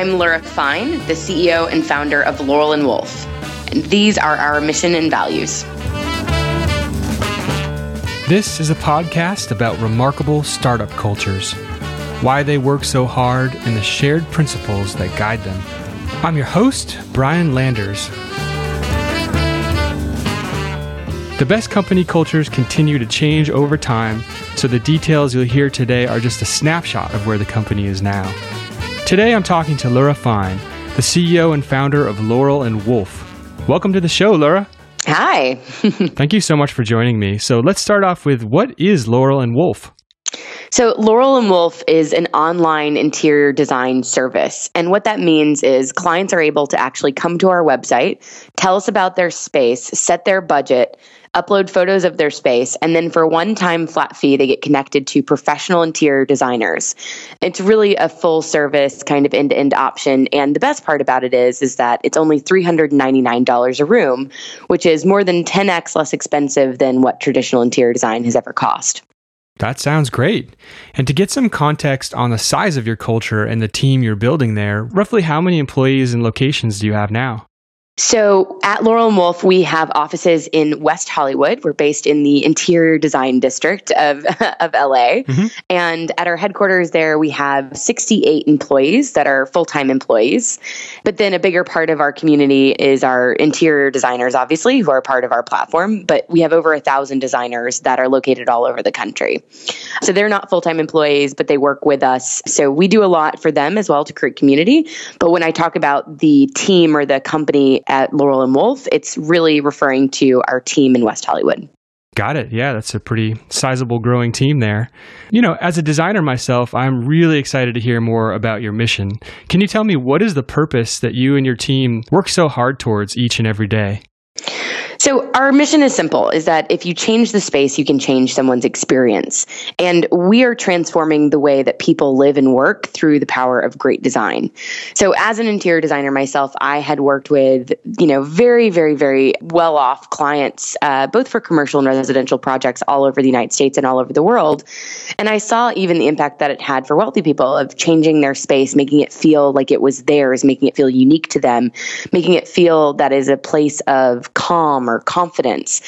I'm Leura Fine, the CEO and founder of Laurel and Wolf. And these are our mission and values. This is a podcast about remarkable startup cultures, why they work so hard, and the shared principles that guide them. I'm your host, Brian Landers. The best company cultures continue to change over time, so the details you'll hear today are just a snapshot of where the company is now. Today I'm talking to Leura Fine, the CEO and founder of Laurel and Wolf. Welcome to the show, Leura. Hi. Thank you so much for joining me. So let's start off with what is Laurel and Wolf? So, Laurel and Wolf is an online interior design service. And what that means is clients are able to actually come to our website, tell us about their space, set their budget, upload photos of their space, and then for one time flat fee, they get connected to professional interior designers. It's really a full service kind of end to end option. And the best part about it is, is that it's only $399 a room, which is more than 10x less expensive than what traditional interior design has ever cost. That sounds great. And to get some context on the size of your culture and the team you're building there, roughly how many employees and locations do you have now? So at Laurel and Wolf, we have offices in West Hollywood. We're based in the interior design district of, of LA. Mm-hmm. And at our headquarters there, we have 68 employees that are full time employees. But then a bigger part of our community is our interior designers, obviously, who are part of our platform. But we have over a thousand designers that are located all over the country. So they're not full time employees, but they work with us. So we do a lot for them as well to create community. But when I talk about the team or the company, at Laurel and Wolf, it's really referring to our team in West Hollywood. Got it. Yeah, that's a pretty sizable growing team there. You know, as a designer myself, I'm really excited to hear more about your mission. Can you tell me what is the purpose that you and your team work so hard towards each and every day? So our mission is simple is that if you change the space, you can change someone's experience. And we are transforming the way that people live and work through the power of great design. So as an interior designer myself, I had worked with, you know, very, very, very well off clients, uh, both for commercial and residential projects all over the United States and all over the world. And I saw even the impact that it had for wealthy people of changing their space, making it feel like it was theirs, making it feel unique to them, making it feel that is a place of calm or confidence.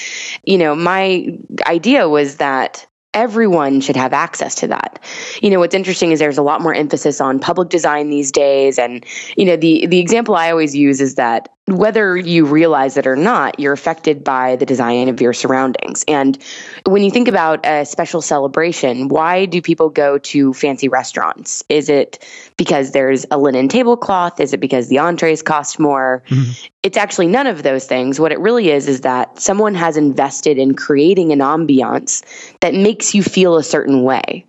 You know, my idea was that everyone should have access to that. You know, what's interesting is there's a lot more emphasis on public design these days and you know, the the example I always use is that whether you realize it or not, you're affected by the design of your surroundings. And when you think about a special celebration, why do people go to fancy restaurants? Is it because there's a linen tablecloth? Is it because the entrees cost more? Mm-hmm. It's actually none of those things. What it really is is that someone has invested in creating an ambiance that makes you feel a certain way.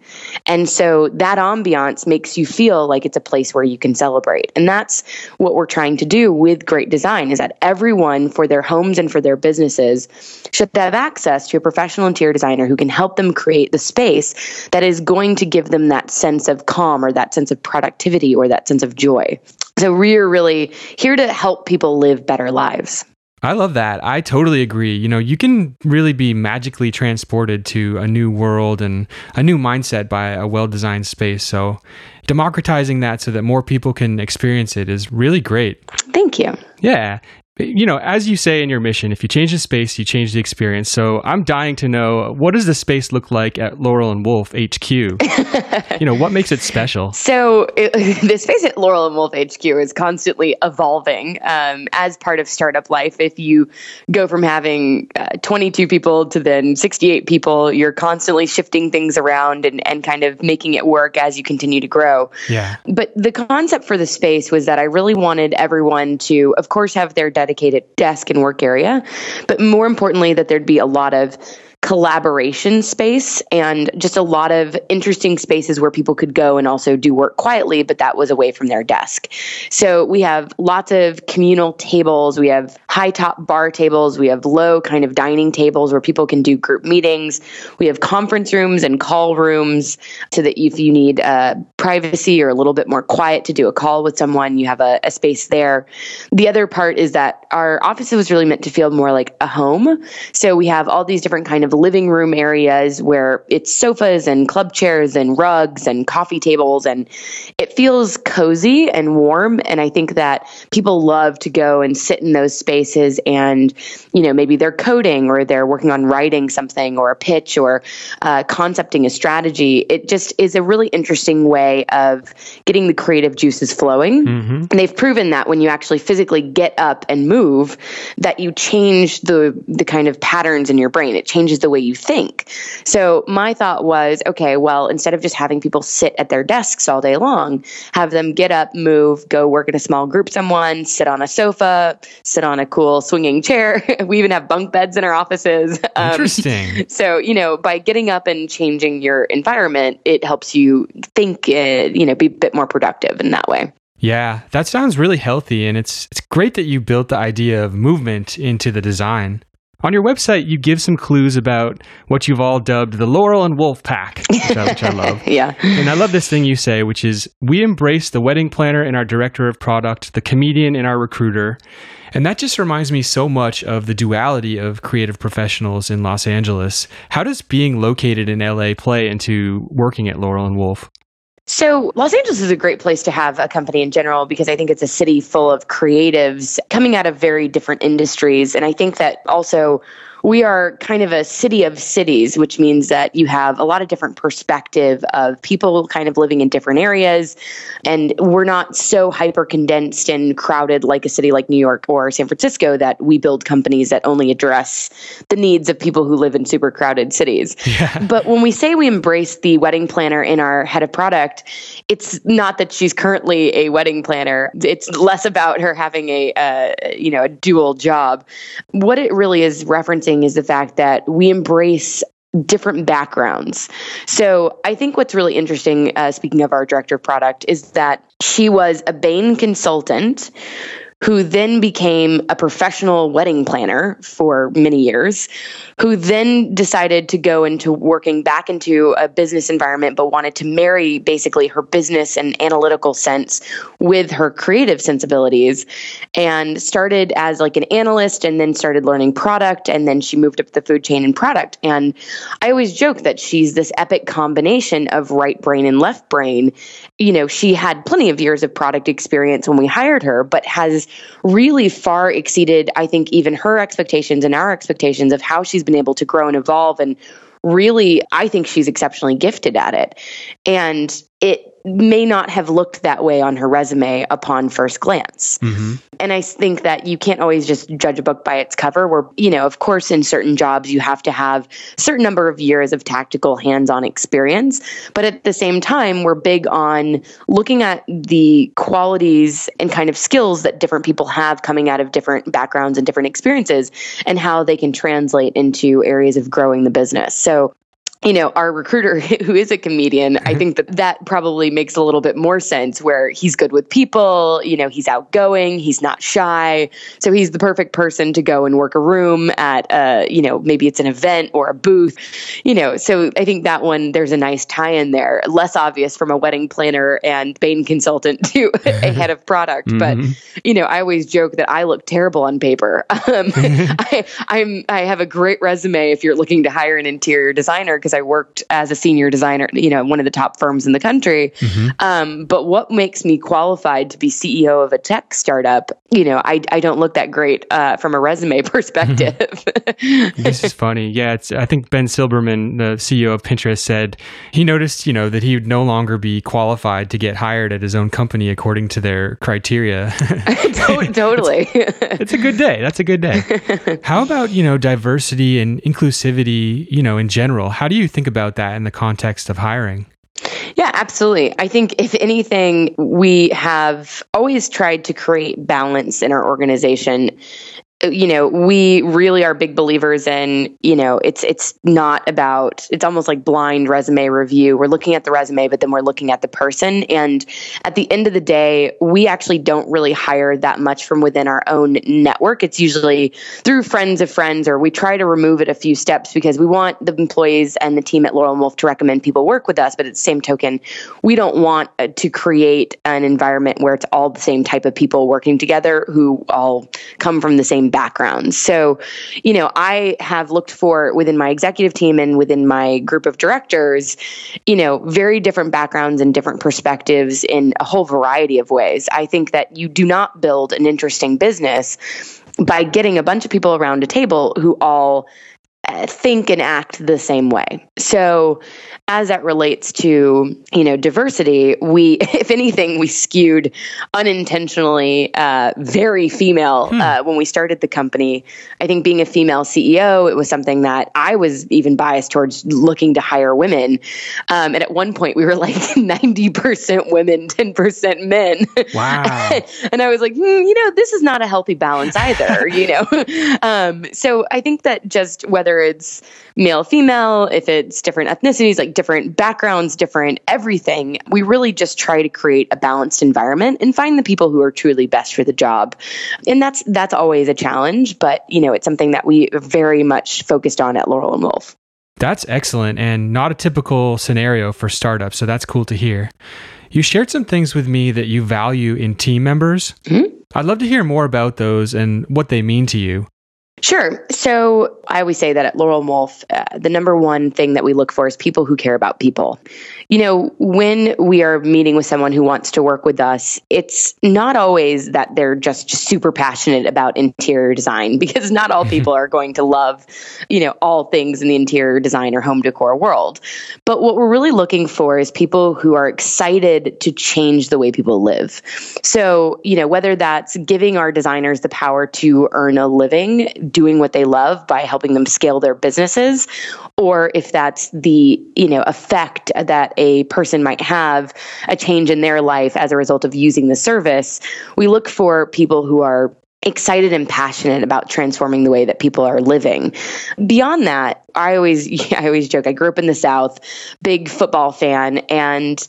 And so that ambiance makes you feel like it's a place where you can celebrate. And that's what we're trying to do with great design is that everyone for their homes and for their businesses should have access to a professional interior designer who can help them create the space that is going to give them that sense of calm or that sense of productivity or that sense of joy. So we're really here to help people live better lives. I love that. I totally agree. You know, you can really be magically transported to a new world and a new mindset by a well designed space. So, democratizing that so that more people can experience it is really great. Thank you. Yeah you know, as you say in your mission, if you change the space, you change the experience. So I'm dying to know what does the space look like at Laurel and Wolf HQ? you know, what makes it special? So it, the space at Laurel and Wolf HQ is constantly evolving um, as part of startup life. If you go from having uh, 22 people to then 68 people, you're constantly shifting things around and, and kind of making it work as you continue to grow. Yeah. But the concept for the space was that I really wanted everyone to, of course, have their dedicated desk and work area, but more importantly, that there'd be a lot of collaboration space and just a lot of interesting spaces where people could go and also do work quietly, but that was away from their desk. So we have lots of communal tables. We have high top bar tables. We have low kind of dining tables where people can do group meetings. We have conference rooms and call rooms so that if you need uh, privacy or a little bit more quiet to do a call with someone, you have a, a space there. The other part is that our office was really meant to feel more like a home. So we have all these different kind of living room areas where it's sofas and club chairs and rugs and coffee tables and it feels cozy and warm and I think that people love to go and sit in those spaces and you know maybe they're coding or they're working on writing something or a pitch or uh, concepting a strategy. It just is a really interesting way of getting the creative juices flowing. Mm-hmm. And they've proven that when you actually physically get up and move, that you change the the kind of patterns in your brain. It changes the way you think. So my thought was, okay, well, instead of just having people sit at their desks all day long, have them get up, move, go work in a small group someone, sit on a sofa, sit on a cool swinging chair. we even have bunk beds in our offices. Um, Interesting. So, you know, by getting up and changing your environment, it helps you think, uh, you know, be a bit more productive in that way. Yeah, that sounds really healthy and it's it's great that you built the idea of movement into the design. On your website, you give some clues about what you've all dubbed the Laurel and Wolf Pack, which I, which I love. yeah. And I love this thing you say, which is we embrace the wedding planner in our director of product, the comedian in our recruiter. And that just reminds me so much of the duality of creative professionals in Los Angeles. How does being located in LA play into working at Laurel and Wolf? So, Los Angeles is a great place to have a company in general because I think it's a city full of creatives coming out of very different industries. And I think that also we are kind of a city of cities, which means that you have a lot of different perspective of people kind of living in different areas. And we're not so hyper condensed and crowded like a city like New York or San Francisco that we build companies that only address the needs of people who live in super crowded cities. Yeah. But when we say we embrace the wedding planner in our head of product, it's not that she's currently a wedding planner. It's less about her having a, uh, you know, a dual job. What it really is referencing is the fact that we embrace different backgrounds. So I think what's really interesting, uh, speaking of our director of product, is that she was a Bain consultant who then became a professional wedding planner for many years, who then decided to go into working back into a business environment, but wanted to marry basically her business and analytical sense with her creative sensibilities and started as like an analyst and then started learning product. And then she moved up the food chain and product. And I always joke that she's this epic combination of right brain and left brain. You know, she had plenty of years of product experience when we hired her, but has really far exceeded, I think, even her expectations and our expectations of how she's been able to grow and evolve. And really, I think she's exceptionally gifted at it. And it may not have looked that way on her resume upon first glance. Mm-hmm. And I think that you can't always just judge a book by its cover. Where, you know, of course, in certain jobs, you have to have a certain number of years of tactical hands on experience. But at the same time, we're big on looking at the qualities and kind of skills that different people have coming out of different backgrounds and different experiences and how they can translate into areas of growing the business. So you know, our recruiter who is a comedian, I think that that probably makes a little bit more sense where he's good with people, you know, he's outgoing, he's not shy. So he's the perfect person to go and work a room at, uh, you know, maybe it's an event or a booth, you know. So I think that one, there's a nice tie in there. Less obvious from a wedding planner and Bain consultant to a head of product. Mm-hmm. But, you know, I always joke that I look terrible on paper. Um, I, I'm, I have a great resume if you're looking to hire an interior designer because I worked as a senior designer, you know, one of the top firms in the country. Mm-hmm. Um, but what makes me qualified to be CEO of a tech startup? You know, I, I don't look that great uh, from a resume perspective. this is funny. Yeah, it's. I think Ben Silbermann, the CEO of Pinterest, said he noticed, you know, that he would no longer be qualified to get hired at his own company according to their criteria. totally. it's, it's a good day. That's a good day. How about you know diversity and inclusivity? You know, in general, how do you you think about that in the context of hiring? Yeah, absolutely. I think if anything, we have always tried to create balance in our organization you know, we really are big believers in, you know, it's it's not about it's almost like blind resume review. We're looking at the resume, but then we're looking at the person. And at the end of the day, we actually don't really hire that much from within our own network. It's usually through friends of friends, or we try to remove it a few steps because we want the employees and the team at Laurel and Wolf to recommend people work with us. But at the same token, we don't want uh, to create an environment where it's all the same type of people working together who all come from the same backgrounds. So, you know, I have looked for within my executive team and within my group of directors, you know, very different backgrounds and different perspectives in a whole variety of ways. I think that you do not build an interesting business by getting a bunch of people around a table who all think and act the same way. So as that relates to you know diversity we if anything we skewed unintentionally uh, very female hmm. uh, when we started the company. I think being a female ceo it was something that i was even biased towards looking to hire women. Um, and at one point we were like 90% women 10% men. Wow. And i was like hmm, you know this is not a healthy balance either you know? Um, so i think that just whether it's male female if it's different ethnicities like different backgrounds, different everything. We really just try to create a balanced environment and find the people who are truly best for the job. And that's that's always a challenge, but you know, it's something that we very much focused on at Laurel and Wolf. That's excellent and not a typical scenario for startups, so that's cool to hear. You shared some things with me that you value in team members. Mm-hmm. I'd love to hear more about those and what they mean to you. Sure. So I always say that at Laurel and Wolf, uh, the number one thing that we look for is people who care about people. You know, when we are meeting with someone who wants to work with us, it's not always that they're just super passionate about interior design because not all people are going to love, you know, all things in the interior design or home decor world. But what we're really looking for is people who are excited to change the way people live. So, you know, whether that's giving our designers the power to earn a living doing what they love by helping them scale their businesses or if that's the you know effect that a person might have a change in their life as a result of using the service we look for people who are excited and passionate about transforming the way that people are living. Beyond that, I always I always joke I grew up in the south, big football fan and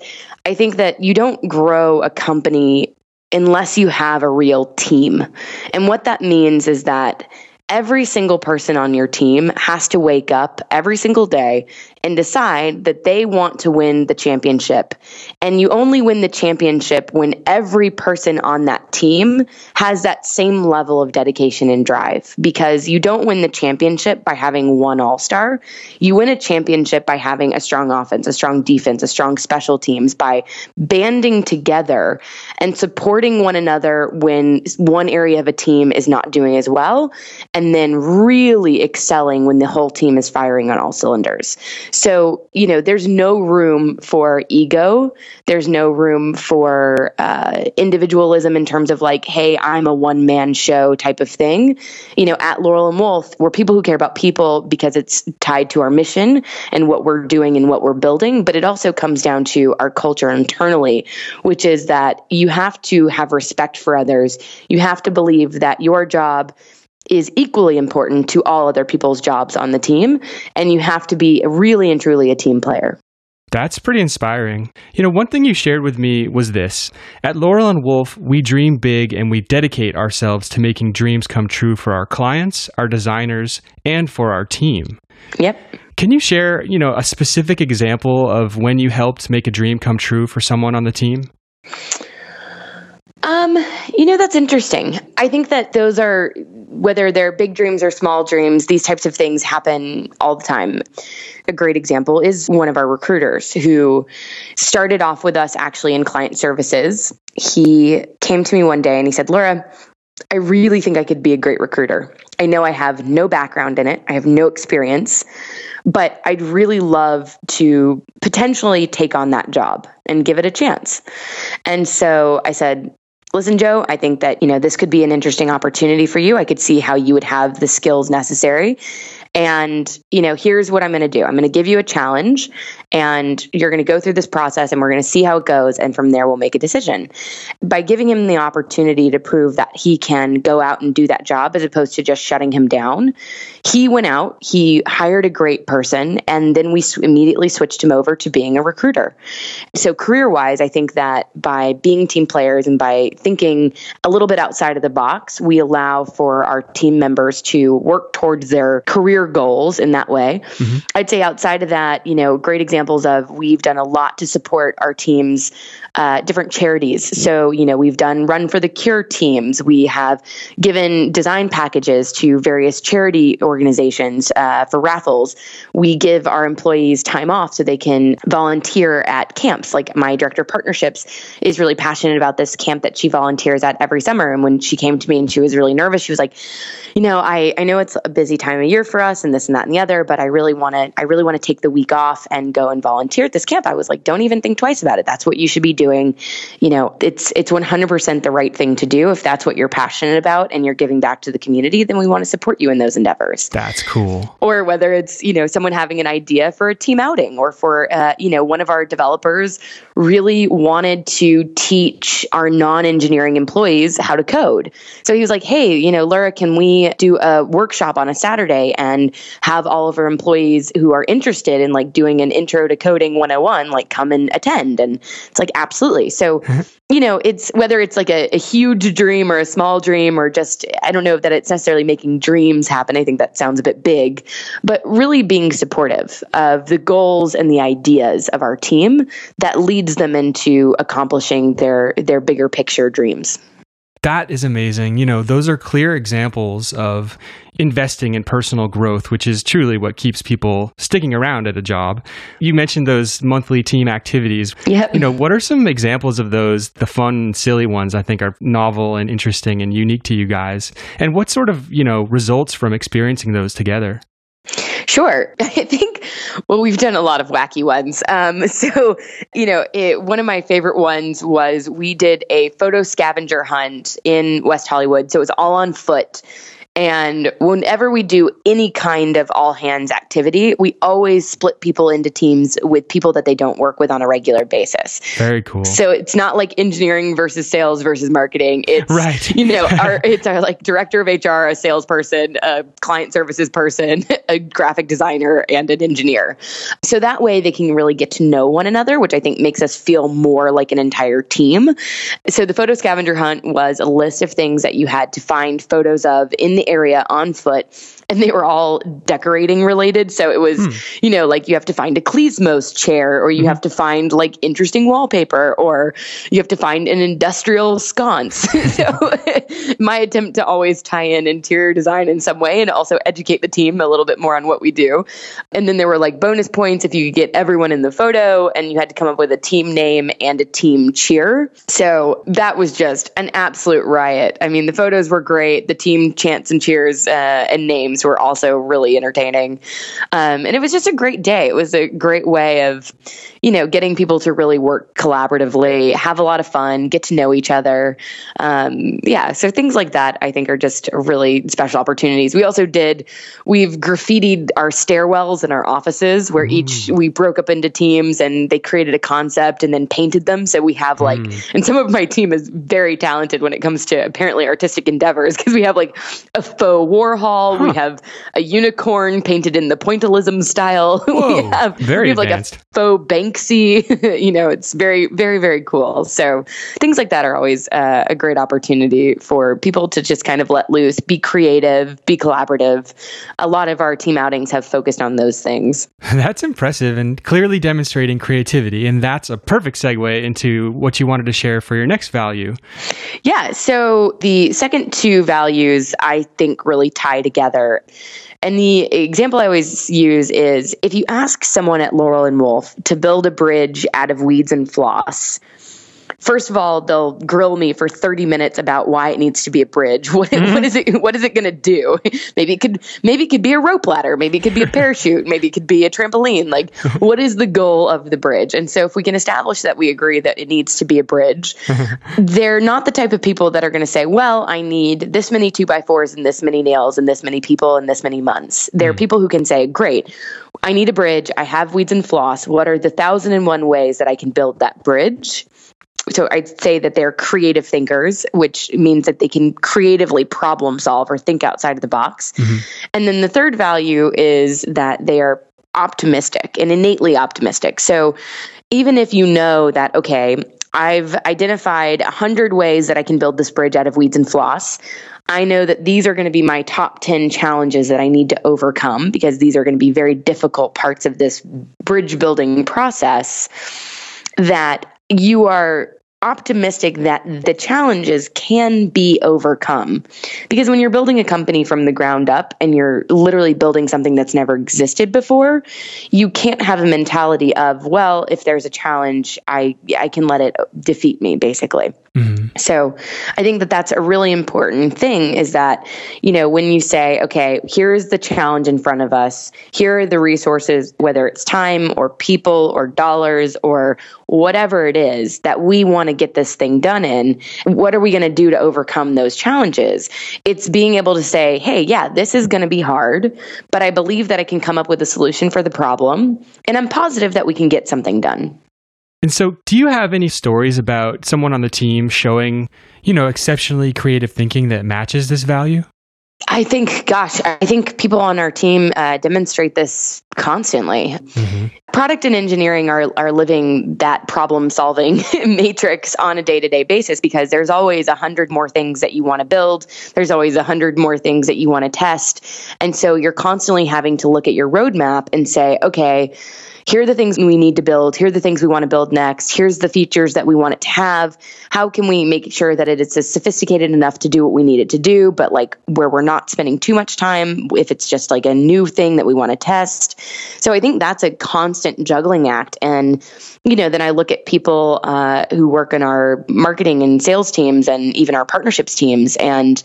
I think that you don't grow a company unless you have a real team. And what that means is that every single person on your team has to wake up every single day and decide that they want to win the championship. And you only win the championship when every person on that team has that same level of dedication and drive because you don't win the championship by having one all star. You win a championship by having a strong offense, a strong defense, a strong special teams, by banding together and supporting one another when one area of a team is not doing as well, and then really excelling when the whole team is firing on all cylinders. So, you know, there's no room for ego. There's no room for uh, individualism in terms of like, hey, I'm a one man show type of thing. You know, at Laurel and Wolf, we're people who care about people because it's tied to our mission and what we're doing and what we're building. But it also comes down to our culture internally, which is that you have to have respect for others. You have to believe that your job is equally important to all other people's jobs on the team. And you have to be really and truly a team player. That's pretty inspiring. You know, one thing you shared with me was this. At Laurel and Wolf, we dream big and we dedicate ourselves to making dreams come true for our clients, our designers, and for our team. Yep. Can you share, you know, a specific example of when you helped make a dream come true for someone on the team? Um, you know, that's interesting. I think that those are, whether they're big dreams or small dreams, these types of things happen all the time. A great example is one of our recruiters who started off with us actually in client services. He came to me one day and he said, Leura, I really think I could be a great recruiter. I know I have no background in it, I have no experience, but I'd really love to potentially take on that job and give it a chance. And so I said, listen, Joe, I think that, you know, this could be an interesting opportunity for you. I could see how you would have the skills necessary. And, you know, here's what I'm going to do I'm going to give you a challenge, and you're going to go through this process, and we're going to see how it goes. And from there, we'll make a decision. By giving him the opportunity to prove that he can go out and do that job as opposed to just shutting him down, he went out, he hired a great person, and then we immediately switched him over to being a recruiter. So, career wise, I think that by being team players and by thinking a little bit outside of the box, we allow for our team members to work towards their career goals in that way. Mm-hmm. I'd say outside of that, you know, great examples of we've done a lot to support our teams, uh, different charities. So, you know, we've done Run for the Cure teams. We have given design packages to various charity organizations uh, for raffles. We give our employees time off so they can volunteer at camps. Like my director of partnerships is really passionate about this camp that she volunteers at every summer. And when she came to me and she was really nervous, she was like, you know, I, I know it's a busy time of year for us and this and that and the other, but I really want to, I really want to take the week off and go and volunteer at this camp. I was like, don't even think twice about it. That's what you should be doing. You know, it's, it's 100% the right thing to do. If that's what you're passionate about and you're giving back to the community, then we want to support you in those endeavors. That's cool. Or whether it's, you know, someone having an idea for a team outing or for, uh, you know, one of our developers really wanted to teach our non-engineering employees how to code. So he was like, "Hey, you know, Leura, can we do a workshop on a Saturday and have all of our employees who are interested in like doing an intro to coding 101 like come and attend?" And it's like, "Absolutely." So, mm-hmm. you know, it's whether it's like a, a huge dream or a small dream or just I don't know that it's necessarily making dreams happen. I think that sounds a bit big, but really being supportive of the goals and the ideas of our team that leads them into accomplishing their their bigger picture dreams. That is amazing. You know, those are clear examples of investing in personal growth, which is truly what keeps people sticking around at a job. You mentioned those monthly team activities. Yeah. You know, what are some examples of those, the fun, silly ones I think are novel and interesting and unique to you guys? And what sort of, you know, results from experiencing those together? Sure. I think, well, we've done a lot of wacky ones. Um, so, you know, it, one of my favorite ones was we did a photo scavenger hunt in West Hollywood. So it was all on foot. And whenever we do any kind of all hands activity, we always split people into teams with people that they don't work with on a regular basis. Very cool. So it's not like engineering versus sales versus marketing. It's right. You know, our, it's our like director of HR, a salesperson, a client services person, a graphic designer, and an engineer. So that way they can really get to know one another, which I think makes us feel more like an entire team. So the photo scavenger hunt was a list of things that you had to find photos of in the area on foot and they were all decorating related. So it was, hmm. you know, like you have to find a Klismos chair, or you mm-hmm. have to find like interesting wallpaper, or you have to find an industrial sconce. so my attempt to always tie in interior design in some way and also educate the team a little bit more on what we do. And then there were like bonus points if you could get everyone in the photo, and you had to come up with a team name and a team cheer. So that was just an absolute riot. I mean, the photos were great, the team chants and cheers uh, and names games were also really entertaining. Um, and it was just a great day. It was a great way of, you know, getting people to really work collaboratively, have a lot of fun, get to know each other. Um, yeah, so things like that I think are just really special opportunities. We also did, we've graffitied our stairwells in our offices where mm. each, we broke up into teams and they created a concept and then painted them. So we have like, mm. and some of my team is very talented when it comes to apparently artistic endeavors because we have like a faux Warhol, huh. we have a unicorn painted in the pointillism style. Whoa, we have very we have advanced. like a faux You know, it's very, very, very cool. So things like that are always uh, a great opportunity for people to just kind of let loose, be creative, be collaborative. A lot of our team outings have focused on those things. That's impressive and clearly demonstrating creativity. And that's a perfect segue into what you wanted to share for your next value. Yeah. So the second two values I think really tie together and the example I always use is if you ask someone at Laurel and Wolf to build a bridge out of weeds and floss, first of all, they'll grill me for 30 minutes about why it needs to be a bridge. What, mm-hmm. what is it? What is it going to do? Maybe it could, maybe it could be a rope ladder. Maybe it could be a parachute. maybe it could be a trampoline. Like, what is the goal of the bridge? And so, if we can establish that we agree that it needs to be a bridge, they're not the type of people that are going to say, "Well, I need this many two by fours and this many nails and this many people and this many months." They're mm. people who can say, "Great, I need a bridge. I have weeds and floss. What are the thousand and one ways that I can build that bridge?" So I'd say that they're creative thinkers, which means that they can creatively problem solve or think outside of the box. Mm-hmm. And then the third value is that they are optimistic and innately optimistic. So even if you know that, okay, I've identified a hundred ways that I can build this bridge out of weeds and floss. I know that these are going to be my top 10 challenges that I need to overcome because these are going to be very difficult parts of this bridge building process that you are optimistic that the challenges can be overcome. Because when you're building a company from the ground up and you're literally building something that's never existed before, you can't have a mentality of, well, if there's a challenge, I I can let it defeat me basically. Mm-hmm. So I think that that's a really important thing is that, you know, when you say, okay, here's the challenge in front of us, here are the resources, whether it's time or people or dollars or whatever it is that we want to get this thing done in, what are we going to do to overcome those challenges? It's being able to say, hey, yeah, this is going to be hard, but I believe that I can come up with a solution for the problem. And I'm positive that we can get something done. And so, do you have any stories about someone on the team showing, you know, exceptionally creative thinking that matches this value? I think, gosh, I think people on our team uh, demonstrate this constantly. Mm-hmm. Product and engineering are, are living that problem solving matrix on a day to day basis because there's always a hundred more things that you want to build. There's always a hundred more things that you want to test. And so you're constantly having to look at your roadmap and say, okay, here are the things we need to build. Here are the things we want to build next. Here's the features that we want it to have. How can we make sure that it is sophisticated enough to do what we need it to do, but like where we're not spending too much time if it's just like a new thing that we want to test. So I think that's a constant juggling act. And, you know, then I look at people uh, who work in our marketing and sales teams and even our partnerships teams. And,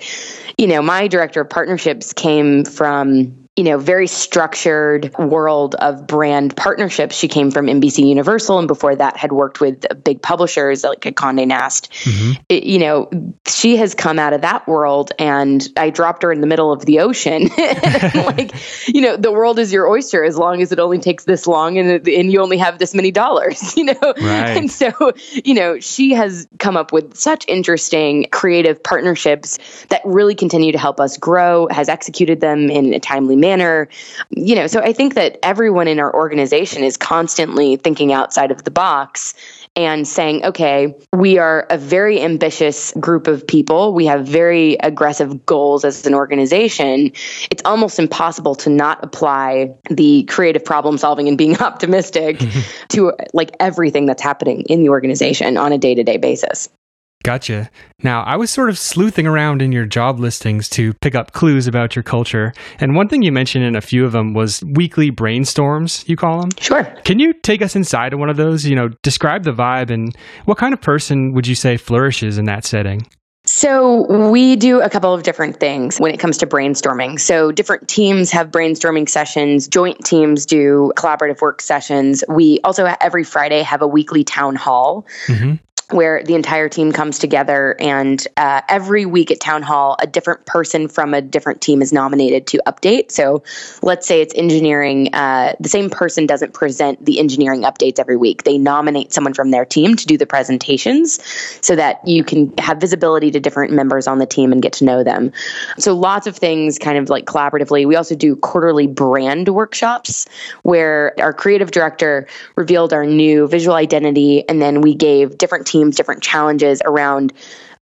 you know, my director of partnerships came from you know, very structured world of brand partnerships. She came from NBC Universal, and before that, had worked with big publishers like Condé Nast. Mm-hmm. It, you know, she has come out of that world, and I dropped her in the middle of the ocean. like, you know, the world is your oyster as long as it only takes this long, and and you only have this many dollars. You know, right. and so you know, she has come up with such interesting creative partnerships that really continue to help us grow. Has executed them in a timely manner manner. You know, so I think that everyone in our organization is constantly thinking outside of the box and saying, okay, we are a very ambitious group of people. We have very aggressive goals as an organization. It's almost impossible to not apply the creative problem solving and being optimistic mm-hmm. to like everything that's happening in the organization on a day to day basis. Gotcha. Now, I was sort of sleuthing around in your job listings to pick up clues about your culture. And one thing you mentioned in a few of them was weekly brainstorms, you call them? Sure. Can you take us inside of one of those? You know, describe the vibe and what kind of person would you say flourishes in that setting? So, we do a couple of different things when it comes to brainstorming. So, different teams have brainstorming sessions, joint teams do collaborative work sessions. We also every Friday have a weekly town hall. Mm-hmm where the entire team comes together and uh, every week at town hall a different person from a different team is nominated to update. So let's say it's engineering uh, the same person doesn't present the engineering updates every week. They nominate someone from their team to do the presentations so that you can have visibility to different members on the team and get to know them. So lots of things kind of like collaboratively. We also do quarterly brand workshops where our creative director revealed our new visual identity and then we gave different teams teams different challenges around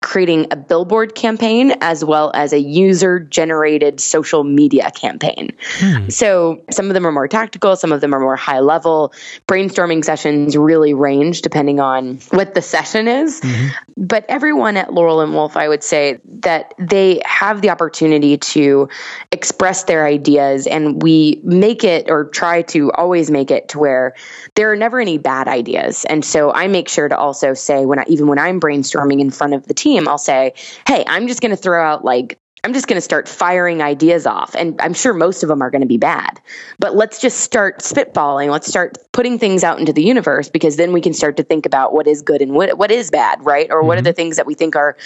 creating a billboard campaign as well as a user generated social media campaign. Hmm. So some of them are more tactical, some of them are more high level. Brainstorming sessions really range depending on what the session is. Mm-hmm. But everyone at Laurel and Wolf, I would say that they have the opportunity to express their ideas and we make it or try to always make it to where there are never any bad ideas. And so I make sure to also say when I even when I'm brainstorming in front of the team team, I'll say, hey, I'm just going to throw out like, I'm just going to start firing ideas off. And I'm sure most of them are going to be bad. But let's just start spitballing. Let's start putting things out into the universe because then we can start to think about what is good and what, what is bad, right? Or mm-hmm. what are mm-hmm. the things that we think are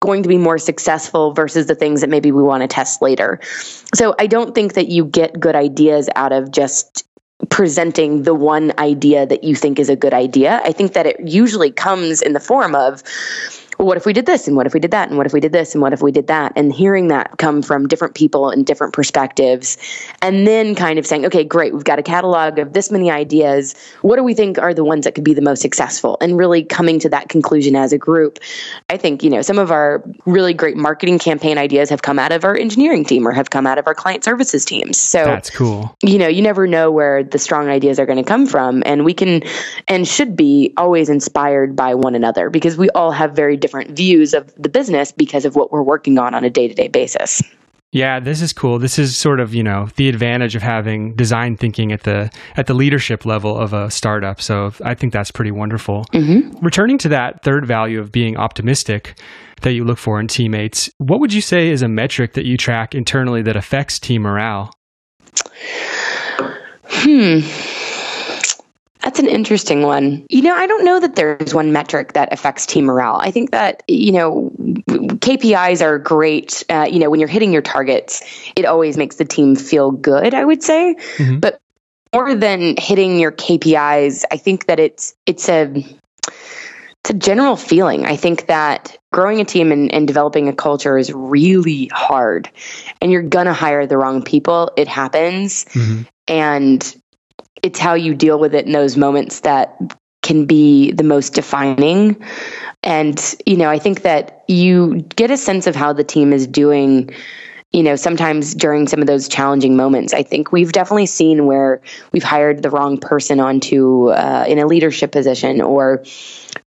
going to be more successful versus the things that maybe we want to test later. So I don't think that you get good ideas out of just presenting the one idea that you think is a good idea. I think that it usually comes in the form of what if we did this and what if we did that and what if we did this and what if we did that? And hearing that come from different people and different perspectives and then kind of saying okay great we've got a catalog of this many ideas. What do we think are the ones that could be the most successful? And really coming to that conclusion as a group i think you know some of our really great marketing campaign ideas have come out of our engineering team or have come out of our client services teams. So that's cool. you know you never know where the strong ideas are going to come from. And we can and should be always inspired by one another because we all have very different different views of the business because of what we're working on on a day to day basis. Yeah, this is cool. This is sort of, you know, the advantage of having design thinking at the at the leadership level of a startup. So I think that's pretty wonderful. Mm-hmm. Returning to that third value of being optimistic that you look for in teammates, what would you say is a metric that you track internally that affects team morale? Hmm. That's an interesting one. You know, I don't know that there's one metric that affects team morale. I think that, you know, KPIs are great. Uh, you know, when you're hitting your targets, it always makes the team feel good, I would say. Mm-hmm. But more than hitting your KPIs, I think that it's it's a it's a general feeling. I think that growing a team and, and developing a culture is really hard. And you're gonna hire the wrong people. It happens. Mm-hmm. And it's how you deal with it in those moments that can be the most defining. And, you know, I think that you get a sense of how the team is doing you know, sometimes during some of those challenging moments, I think we've definitely seen where we've hired the wrong person onto uh, in a leadership position, or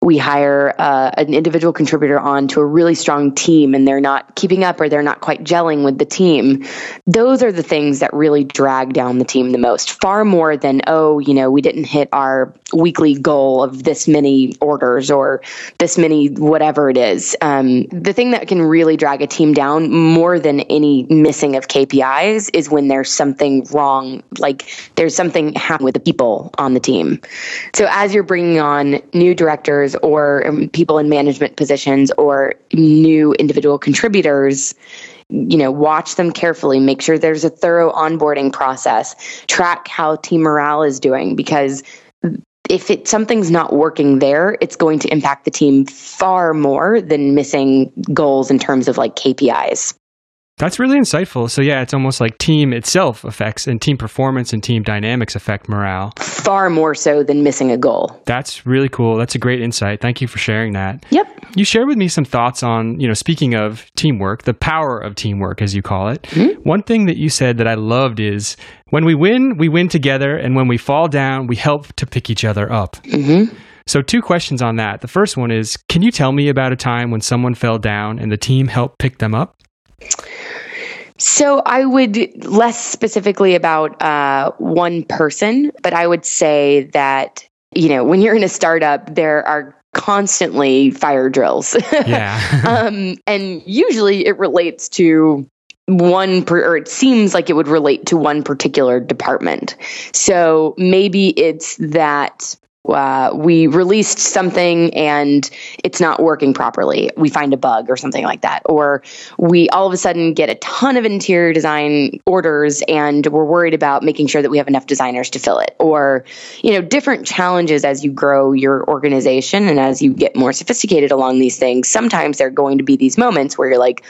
we hire uh, an individual contributor on to a really strong team and they're not keeping up or they're not quite gelling with the team. Those are the things that really drag down the team the most, far more than, oh, you know, we didn't hit our weekly goal of this many orders or this many whatever it is. Um, the thing that can really drag a team down more than any missing of KPIs is when there's something wrong, like there's something happening with the people on the team. So as you're bringing on new directors or um, people in management positions or new individual contributors, you know, watch them carefully, make sure there's a thorough onboarding process, track how team morale is doing because if it something's not working there, it's going to impact the team far more than missing goals in terms of like KPIs. That's really insightful. So yeah, it's almost like team itself affects and team performance and team dynamics affect morale. Far more so than missing a goal. That's really cool. That's a great insight. Thank you for sharing that. Yep. You shared with me some thoughts on, you know, speaking of teamwork, the power of teamwork as you call it. Mm-hmm. One thing that you said that I loved is when we win, we win together and when we fall down, we help to pick each other up. Mm-hmm. So, two questions on that. The first one is Can you tell me about a time when someone fell down and the team helped pick them up? So I would less specifically about uh, one person, but I would say that you know when you're in a startup, there are constantly fire drills. Yeah. um, and usually it relates to one per, or it seems like it would relate to one particular department. So maybe it's that uh, we released something and it's not working properly. We find a bug or something like that. Or we all of a sudden get a ton of interior design orders and we're worried about making sure that we have enough designers to fill it. Or, you know, different challenges as you grow your organization and as you get more sophisticated along these things. Sometimes there are going to be these moments where you're like,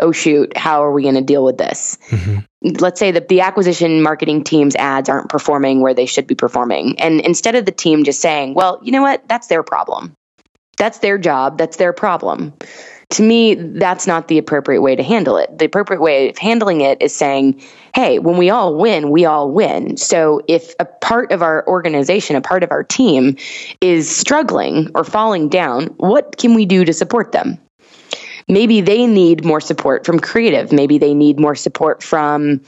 oh shoot, how are we going to deal with this? Mm-hmm. Let's say that the acquisition marketing team's ads aren't performing where they should be performing. And instead of the team just saying, well, you know what, that's their problem. That's their job. That's their problem. To me, that's not the appropriate way to handle it. The appropriate way of handling it is saying, hey, when we all win, we all win. So if a part of our organization, a part of our team is struggling or falling down, what can we do to support them? Maybe they need more support from creative. Maybe they need more support from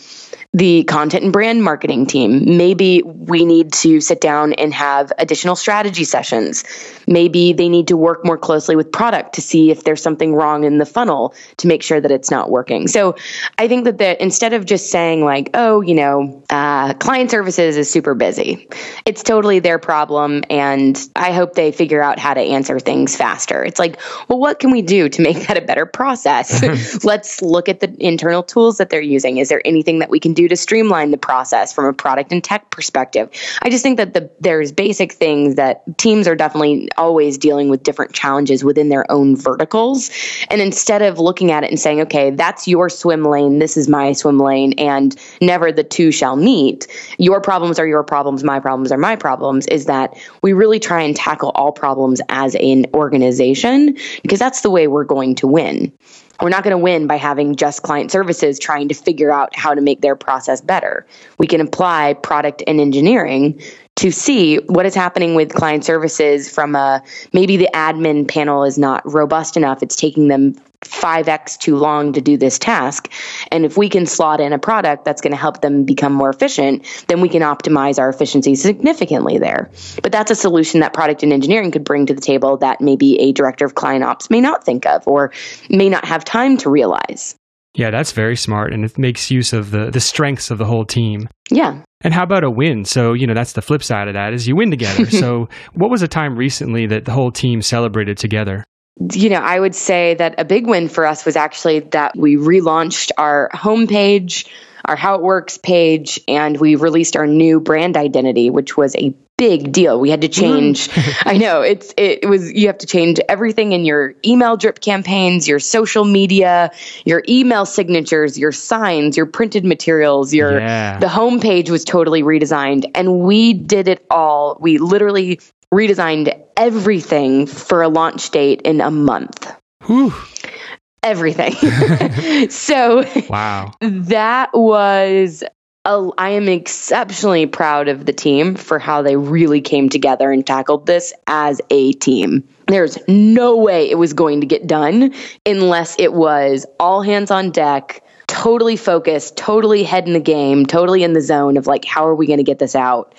the content and brand marketing team. Maybe we need to sit down and have additional strategy sessions. Maybe they need to work more closely with product to see if there's something wrong in the funnel to make sure that it's not working. So I think that the, instead of just saying like, oh, you know, uh, client services is super busy, it's totally their problem. And I hope they figure out how to answer things faster. It's like, well, what can we do to make that a better process. Let's look at the internal tools that they're using. Is there anything that we can do to streamline the process from a product and tech perspective? I just think that the, there's basic things that teams are definitely always dealing with different challenges within their own verticals. And instead of looking at it and saying, okay, that's your swim lane, this is my swim lane, and never the two shall meet, your problems are your problems, my problems are my problems, is that we really try and tackle all problems as an organization because that's the way we're going to win. We're not going to win by having just client services trying to figure out how to make their process better. We can apply product and engineering to see what is happening with client services from a maybe the admin panel is not robust enough. It's taking them 5x too long to do this task. And if we can slot in a product that's going to help them become more efficient, then we can optimize our efficiency significantly there. But that's a solution that product and engineering could bring to the table that maybe a director of client ops may not think of or may not have time to realize. Yeah, that's very smart and it makes use of the the strengths of the whole team. Yeah. And how about a win? So, you know, that's the flip side of that is you win together. so, what was a time recently that the whole team celebrated together? You know, I would say that a big win for us was actually that we relaunched our homepage, our How It Works page, and we released our new brand identity, which was a big deal. We had to change. Mm-hmm. I know it's it was you have to change everything in your email drip campaigns, your social media, your email signatures, your signs, your printed materials, your Yeah. the homepage was totally redesigned and we did it all. We literally redesigned everything for a launch date in a month. Whew. Everything. so Wow. that was a, I am exceptionally proud of the team for how they really came together and tackled this as a team. There's no way it was going to get done unless it was all hands on deck, totally focused, totally head in the game, totally in the zone of like, how are we going to get this out?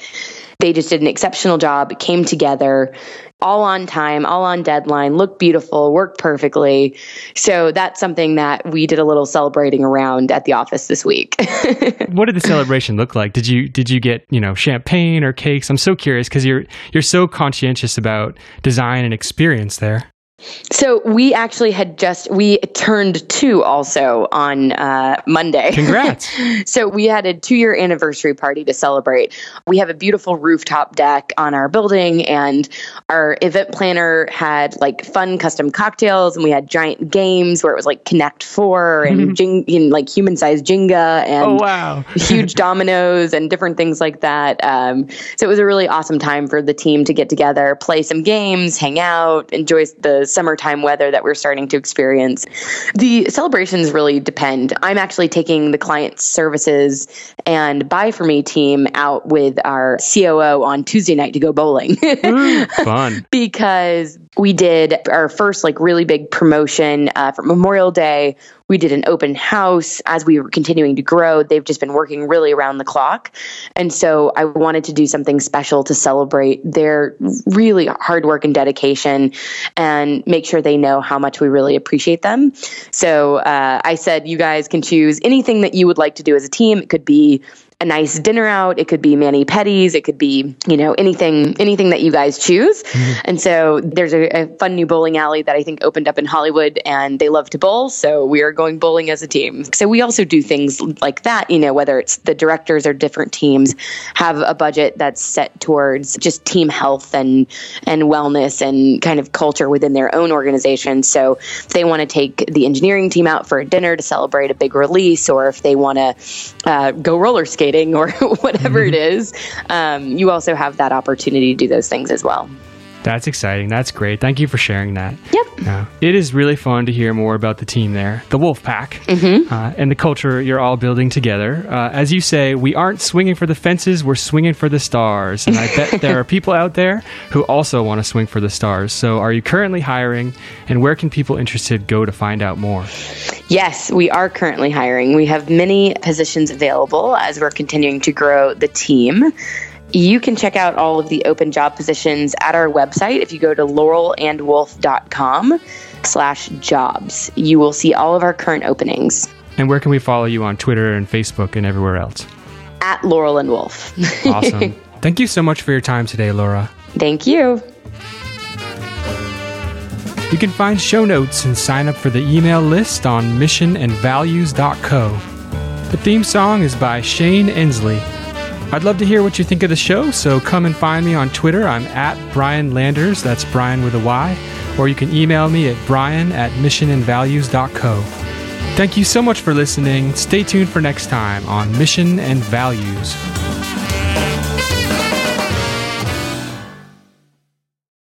They just did an exceptional job, came together, all on time, all on deadline, looked beautiful, worked perfectly. So that's something that we did a little celebrating around at the office this week. What did the celebration look like? Did you did you get, you know, champagne or cakes? I'm so curious cuz you're you're so conscientious about design and experience there. So we actually had just we turned two also on uh, Monday. Congrats. so we had a two year anniversary party to celebrate. We have a beautiful rooftop deck on our building, and our event planner had like fun custom cocktails, and we had giant games where it was like Connect Four and jing, you know, like human sized Jenga and oh wow. huge dominoes and different things like that. Um, so it was a really awesome time for the team to get together, play some games, hang out, enjoy the summertime weather that we're starting to experience. The celebrations really depend. I'm actually taking the client services and buy for me team out with our COO on Tuesday night to go bowling. Fun. because we did our first like really big promotion uh, for Memorial Day. We did an open house as we were continuing to grow. They've just been working really around the clock. And so I wanted to do something special to celebrate their really hard work and dedication and make sure they know how much we really appreciate them. So uh, I said, you guys can choose anything that you would like to do as a team. It could be a nice dinner out. It could be mani pedis. It could be, you know, anything, anything that you guys choose. And so there's a, a fun new bowling alley that I think opened up in Hollywood and they love to bowl. So we are going bowling as a team. So we also do things like that, you know, whether it's the directors or different teams have a budget that's set towards just team health and, and wellness and kind of culture within their own organization. So if they want to take the engineering team out for a dinner to celebrate a big release, or if they want to uh, go roller or whatever it is, um, you also have that opportunity to do those things as well. That's exciting. That's great. Thank you for sharing that. Yep. Yeah. It is really fun to hear more about the team there, the Wolf Pack, Mm-hmm. uh, and the culture you're all building together. Uh, as you say, we aren't swinging for the fences, we're swinging for the stars. And I bet there are people out there who also want to swing for the stars. So, are you currently hiring, and where can people interested go to find out more? Yes, we are currently hiring. We have many positions available as we're continuing to grow the team. You can check out all of the open job positions at our website. If you go to laurelandwolf.com slash jobs, you will see all of our current openings And where can we follow you on Twitter and Facebook and everywhere else? at Laurel and Wolf. Awesome. Thank you so much for your time today, Leura. Thank you. You can find show notes and sign up for the email list on missionandvalues.co. The theme song is by Shane Ensley. I'd love to hear what you think of the show, so come and find me on Twitter. I'm at Bryan Landers, that's Bryan with a Y, or you can email me at bryan at missionandvalues.co. Thank you so much for listening. Stay tuned for next time on Mission and Values.